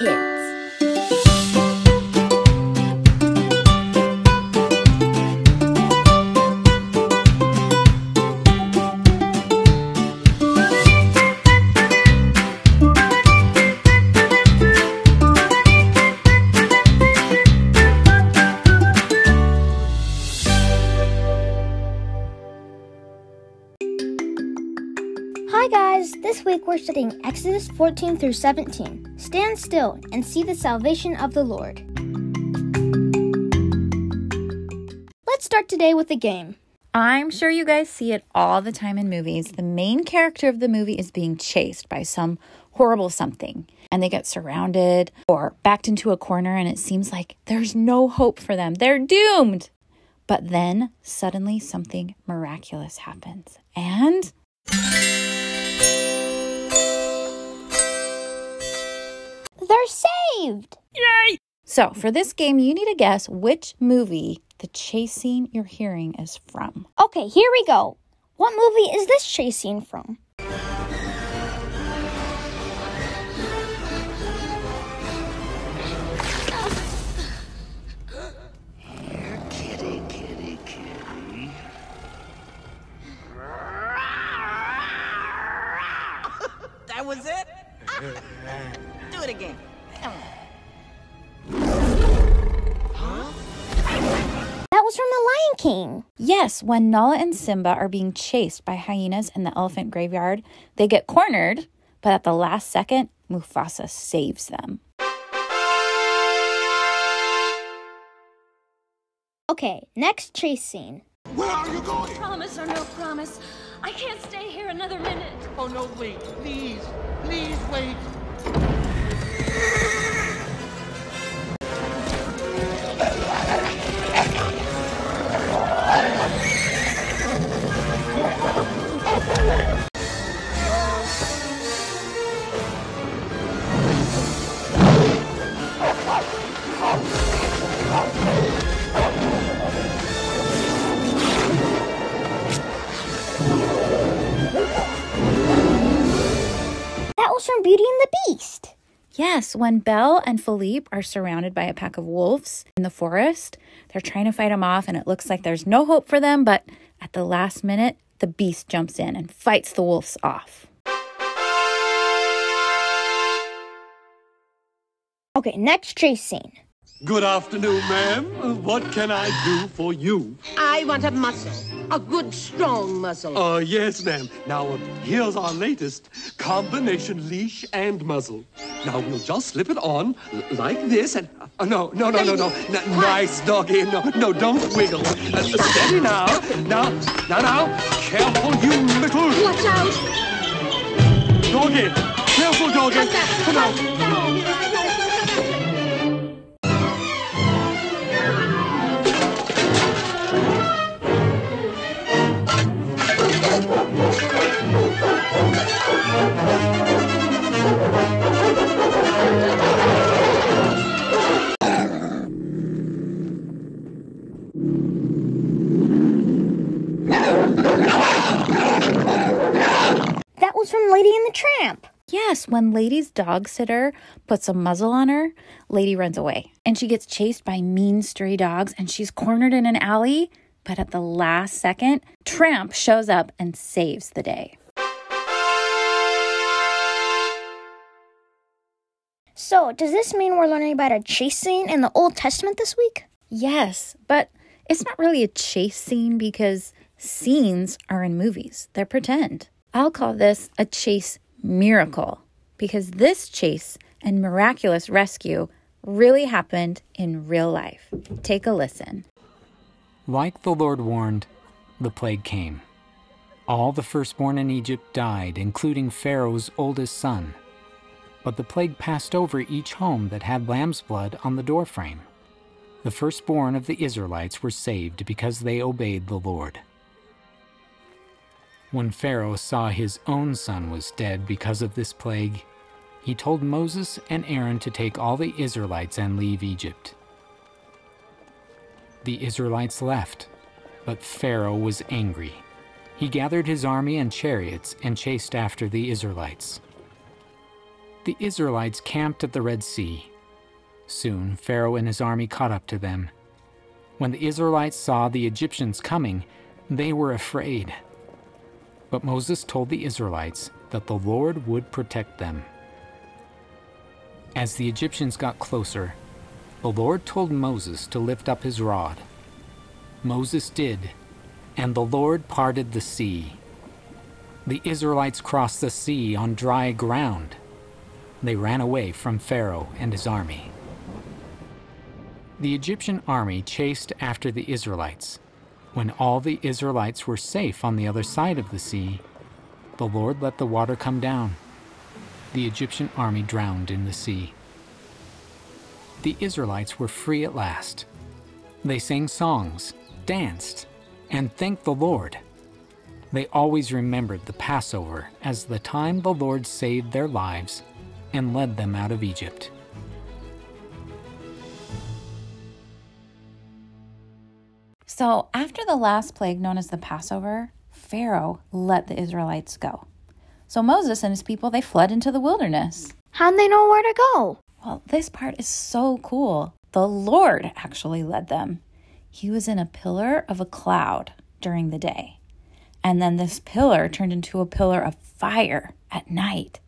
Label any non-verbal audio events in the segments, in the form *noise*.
Kids. Exodus 14 through 17. Stand still and see the salvation of the Lord. Let's start today with a game. I'm sure you guys see it all the time in movies. The main character of the movie is being chased by some horrible something, and they get surrounded or backed into a corner, and it seems like there's no hope for them. They're doomed. But then suddenly something miraculous happens, and They're saved! Yay! So for this game, you need to guess which movie the chase scene you're hearing is from. Okay, here we go. What movie is this chase scene from? Kitty, kitty, kitty. That was it? *laughs* Do it again. Was from The Lion King. Yes, when Nala and Simba are being chased by hyenas in the elephant graveyard, they get cornered, but at the last second, Mufasa saves them. Okay, next chase scene. Where are you going? Promise or no promise, I can't stay here another minute. Oh no, wait, please, please wait. That was from Beauty and the Beast. Yes, when Belle and Philippe are surrounded by a pack of wolves in the forest, they're trying to fight them off, and it looks like there's no hope for them, but at the last minute, the beast jumps in and fights the wolves off. Okay, next chase scene. Good afternoon, ma'am. What can I do for you? I want a muscle. A good, strong muscle. Uh, yes, ma'am. Now, uh, here's our latest combination leash and muzzle. Now, we'll just slip it on like this and. Uh, no, no, no, no, no. N- nice, doggy. No, no, don't wiggle. Uh, steady now. Now, now, now. Careful, you little. Watch out! Doggy. Careful, doggy. Come on. When Lady's dog sitter puts a muzzle on her, Lady runs away. And she gets chased by mean stray dogs and she's cornered in an alley. But at the last second, Tramp shows up and saves the day. So, does this mean we're learning about a chase scene in the Old Testament this week? Yes, but it's not really a chase scene because scenes are in movies. They're pretend. I'll call this a chase miracle because this chase and miraculous rescue really happened in real life. Take a listen. Like the Lord warned, the plague came. All the firstborn in Egypt died, including Pharaoh's oldest son. But the plague passed over each home that had lamb's blood on the doorframe. The firstborn of the Israelites were saved because they obeyed the Lord. When Pharaoh saw his own son was dead because of this plague, he told Moses and Aaron to take all the Israelites and leave Egypt. The Israelites left, but Pharaoh was angry. He gathered his army and chariots and chased after the Israelites. The Israelites camped at the Red Sea. Soon, Pharaoh and his army caught up to them. When the Israelites saw the Egyptians coming, they were afraid. But Moses told the Israelites that the Lord would protect them. As the Egyptians got closer, the Lord told Moses to lift up his rod. Moses did, and the Lord parted the sea. The Israelites crossed the sea on dry ground. They ran away from Pharaoh and his army. The Egyptian army chased after the Israelites. When all the Israelites were safe on the other side of the sea, the Lord let the water come down. The Egyptian army drowned in the sea. The Israelites were free at last. They sang songs, danced, and thanked the Lord. They always remembered the Passover as the time the Lord saved their lives and led them out of Egypt. So, after the last plague known as the Passover, Pharaoh let the Israelites go. So Moses and his people they fled into the wilderness. How'd they know where to go? Well, this part is so cool. The Lord actually led them. He was in a pillar of a cloud during the day. And then this pillar turned into a pillar of fire at night.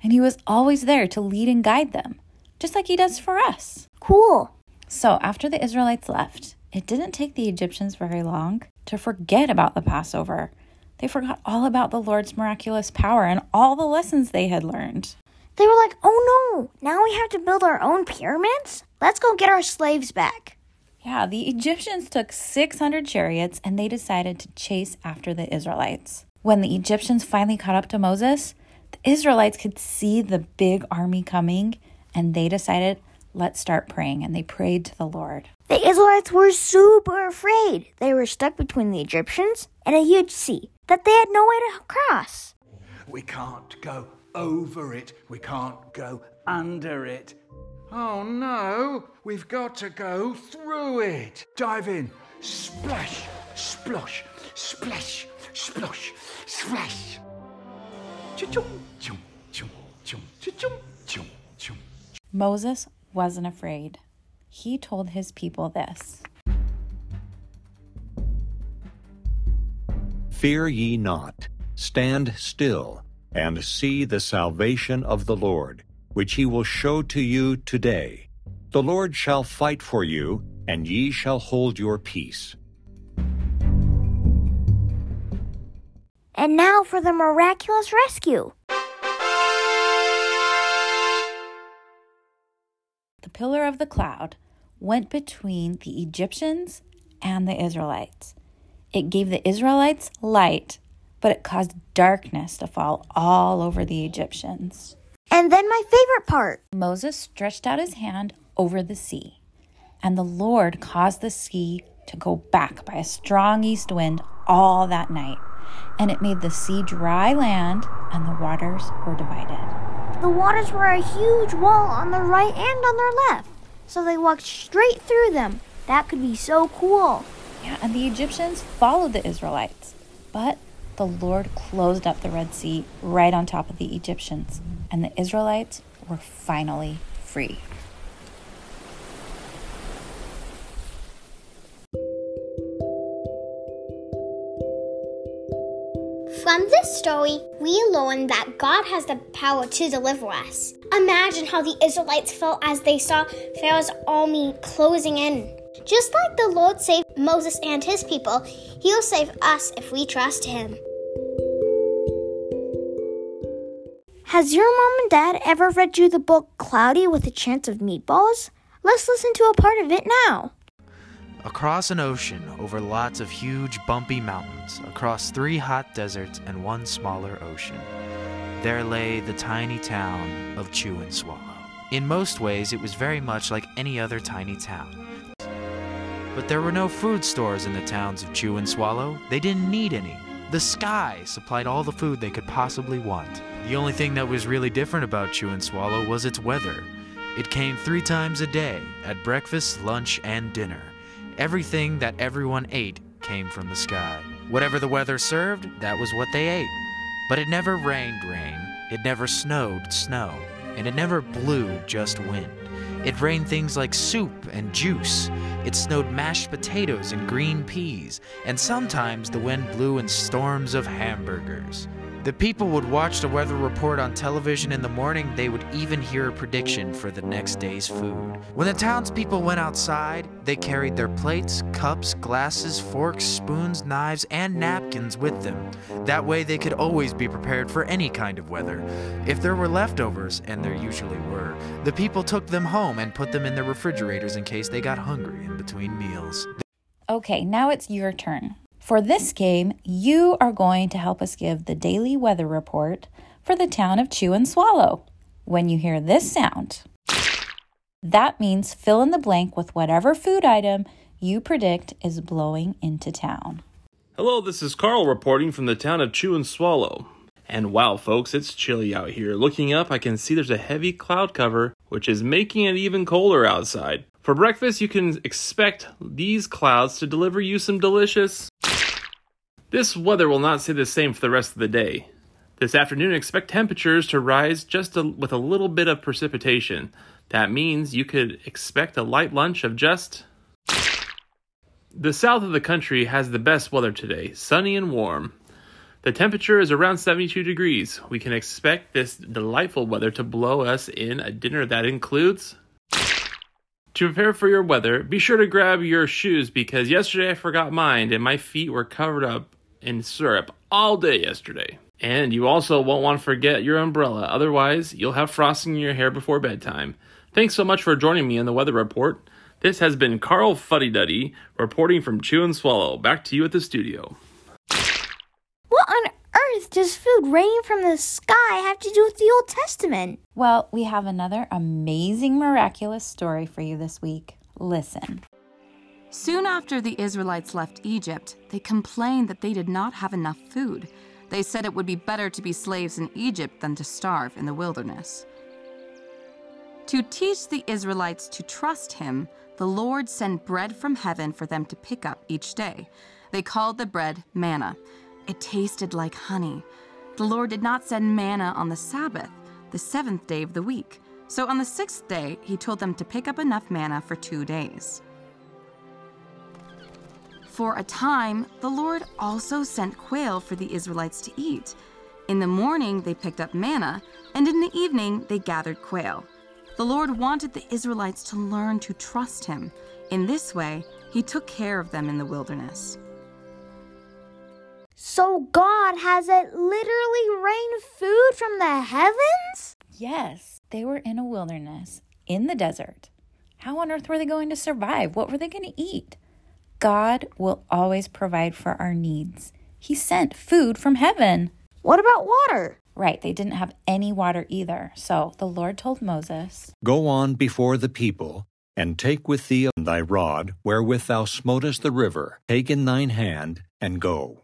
And he was always there to lead and guide them, just like he does for us. Cool. So after the Israelites left, it didn't take the Egyptians very long to forget about the Passover. They forgot all about the Lord's miraculous power and all the lessons they had learned. They were like, oh no, now we have to build our own pyramids? Let's go get our slaves back. Yeah, the Egyptians took 600 chariots and they decided to chase after the Israelites. When the Egyptians finally caught up to Moses, the Israelites could see the big army coming and they decided, let's start praying. And they prayed to the Lord. The Israelites were super afraid. They were stuck between the Egyptians and a huge sea that they had no way to cross. We can't go over it. We can't go under it. Oh no, we've got to go through it. Dive in. Splash, splosh, splash, splosh, splash. Chum, chum, chum, chum, chum, chum, chum. Moses wasn't afraid. He told his people this Fear ye not, stand still, and see the salvation of the Lord, which he will show to you today. The Lord shall fight for you, and ye shall hold your peace. And now for the miraculous rescue. The pillar of the cloud went between the Egyptians and the Israelites. It gave the Israelites light, but it caused darkness to fall all over the Egyptians. And then my favorite part Moses stretched out his hand over the sea, and the Lord caused the sea to go back by a strong east wind all that night. And it made the sea dry land, and the waters were divided. The waters were a huge wall on their right and on their left, so they walked straight through them. That could be so cool. Yeah, and the Egyptians followed the Israelites. But the Lord closed up the Red Sea right on top of the Egyptians, and the Israelites were finally free. From this story, we learn that God has the power to deliver us. Imagine how the Israelites felt as they saw Pharaoh's army closing in. Just like the Lord saved Moses and his people, he'll save us if we trust him. Has your mom and dad ever read you the book Cloudy with a Chance of Meatballs? Let's listen to a part of it now. Across an ocean, over lots of huge, bumpy mountains, across three hot deserts and one smaller ocean, there lay the tiny town of Chew and Swallow. In most ways, it was very much like any other tiny town. But there were no food stores in the towns of Chew and Swallow. They didn't need any. The sky supplied all the food they could possibly want. The only thing that was really different about Chew and Swallow was its weather. It came three times a day, at breakfast, lunch, and dinner. Everything that everyone ate came from the sky. Whatever the weather served, that was what they ate. But it never rained rain, it never snowed snow. and it never blew just wind. It rained things like soup and juice. It snowed mashed potatoes and green peas, and sometimes the wind blew in storms of hamburgers. The people would watch the weather report on television in the morning, they would even hear a prediction for the next day's food. When the townspeople went outside, they carried their plates, cups, glasses, forks, spoons, knives, and napkins with them. That way they could always be prepared for any kind of weather. If there were leftovers, and there usually were, the people took them home and put them in their refrigerators in case they got hungry in between meals. Okay, now it's your turn. For this game, you are going to help us give the daily weather report for the town of Chew and Swallow. When you hear this sound, that means fill in the blank with whatever food item you predict is blowing into town. Hello, this is Carl reporting from the town of Chew and Swallow. And wow, folks, it's chilly out here. Looking up, I can see there's a heavy cloud cover, which is making it even colder outside. For breakfast, you can expect these clouds to deliver you some delicious this weather will not stay the same for the rest of the day. This afternoon, expect temperatures to rise just a, with a little bit of precipitation. That means you could expect a light lunch of just. The south of the country has the best weather today, sunny and warm. The temperature is around 72 degrees. We can expect this delightful weather to blow us in a dinner that includes. To prepare for your weather, be sure to grab your shoes because yesterday I forgot mine and my feet were covered up in syrup all day yesterday. And you also won't want to forget your umbrella, otherwise, you'll have frosting in your hair before bedtime. Thanks so much for joining me in the weather report. This has been Carl Fuddyduddy reporting from Chew and Swallow. Back to you at the studio. What on earth does food raining from the sky have to do with the Old Testament? Well, we have another amazing, miraculous story for you this week. Listen. Soon after the Israelites left Egypt, they complained that they did not have enough food. They said it would be better to be slaves in Egypt than to starve in the wilderness. To teach the Israelites to trust him, the Lord sent bread from heaven for them to pick up each day. They called the bread manna. It tasted like honey. The Lord did not send manna on the Sabbath, the seventh day of the week. So on the sixth day, he told them to pick up enough manna for two days. For a time, the Lord also sent quail for the Israelites to eat. In the morning, they picked up manna, and in the evening, they gathered quail. The Lord wanted the Israelites to learn to trust Him. In this way, He took care of them in the wilderness. So God has it literally rained food from the heavens? Yes, they were in a wilderness, in the desert. How on earth were they going to survive? What were they going to eat? God will always provide for our needs. He sent food from heaven. What about water? Right, they didn't have any water either. So the Lord told Moses Go on before the people, and take with thee thy rod, wherewith thou smotest the river, take in thine hand, and go.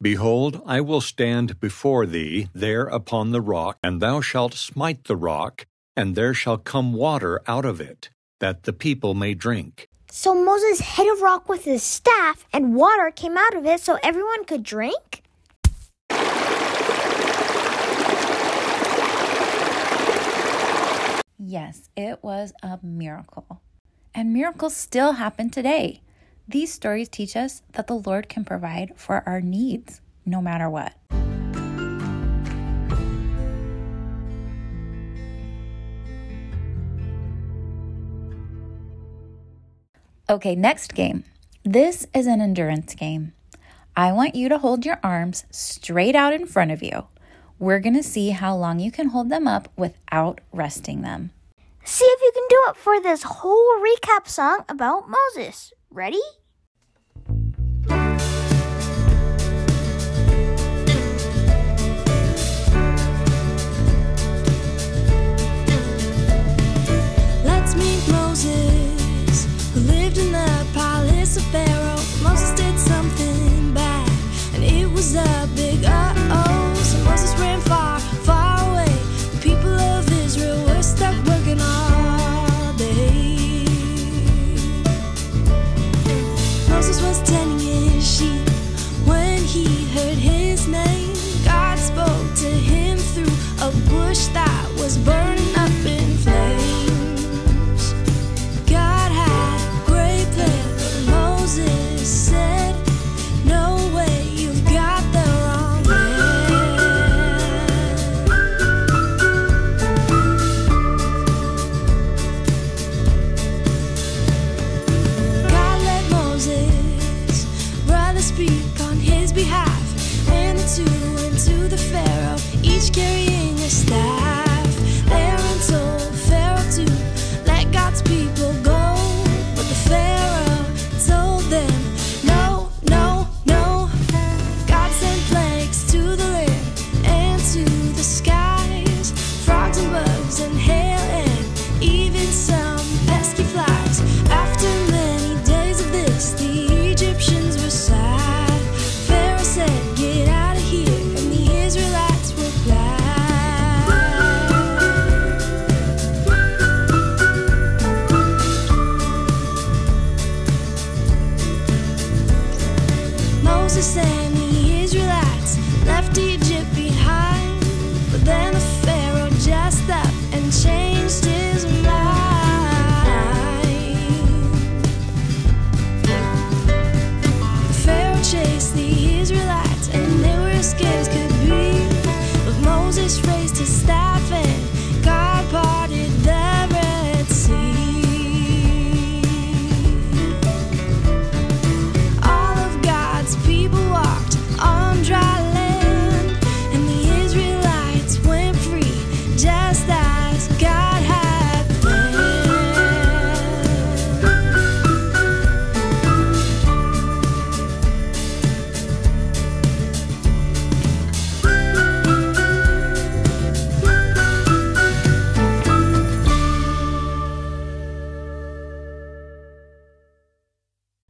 Behold, I will stand before thee there upon the rock, and thou shalt smite the rock, and there shall come water out of it, that the people may drink. So Moses hit a rock with his staff, and water came out of it so everyone could drink? Yes, it was a miracle. And miracles still happen today. These stories teach us that the Lord can provide for our needs no matter what. Okay, next game. This is an endurance game. I want you to hold your arms straight out in front of you. We're going to see how long you can hold them up without resting them. See if you can do it for this whole recap song about Moses. Ready?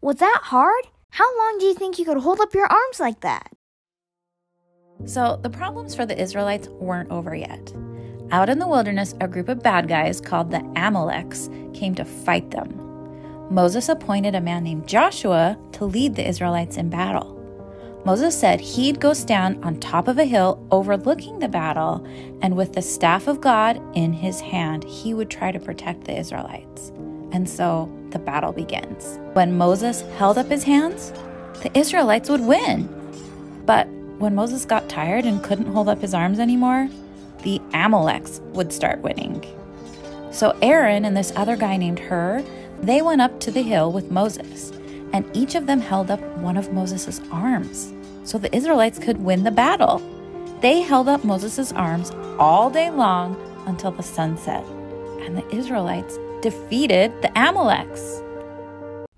Was that hard? How long do you think you could hold up your arms like that? So, the problems for the Israelites weren't over yet. Out in the wilderness, a group of bad guys called the Amaleks came to fight them. Moses appointed a man named Joshua to lead the Israelites in battle. Moses said he'd go stand on top of a hill overlooking the battle, and with the staff of God in his hand, he would try to protect the Israelites. And so the battle begins. When Moses held up his hands, the Israelites would win. But when Moses got tired and couldn't hold up his arms anymore, the Amaleks would start winning. So Aaron and this other guy named Hur, they went up to the hill with Moses, and each of them held up one of Moses' arms so the Israelites could win the battle. They held up Moses' arms all day long until the sun set, and the Israelites defeated the Amaleks.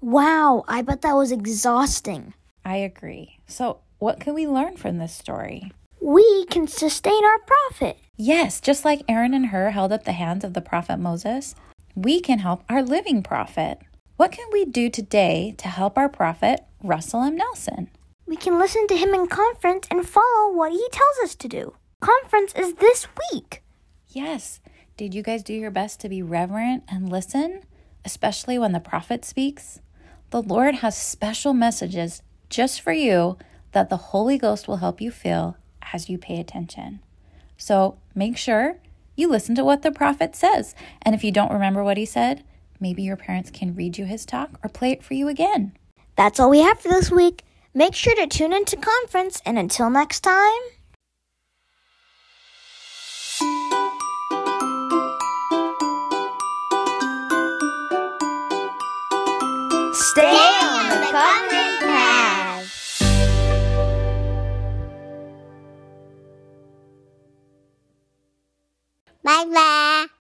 Wow, I bet that was exhausting. I agree. So, what can we learn from this story? We can sustain our prophet. Yes, just like Aaron and Hur held up the hands of the prophet Moses, we can help our living prophet. What can we do today to help our prophet, Russell M. Nelson? We can listen to him in conference and follow what he tells us to do. Conference is this week. Yes. Did you guys do your best to be reverent and listen, especially when the prophet speaks? The Lord has special messages just for you that the Holy Ghost will help you feel as you pay attention. So make sure you listen to what the prophet says. And if you don't remember what he said, maybe your parents can read you his talk or play it for you again. That's all we have for this week. Make sure to tune into conference, and until next time. Stay on the covenant path. Bye bye.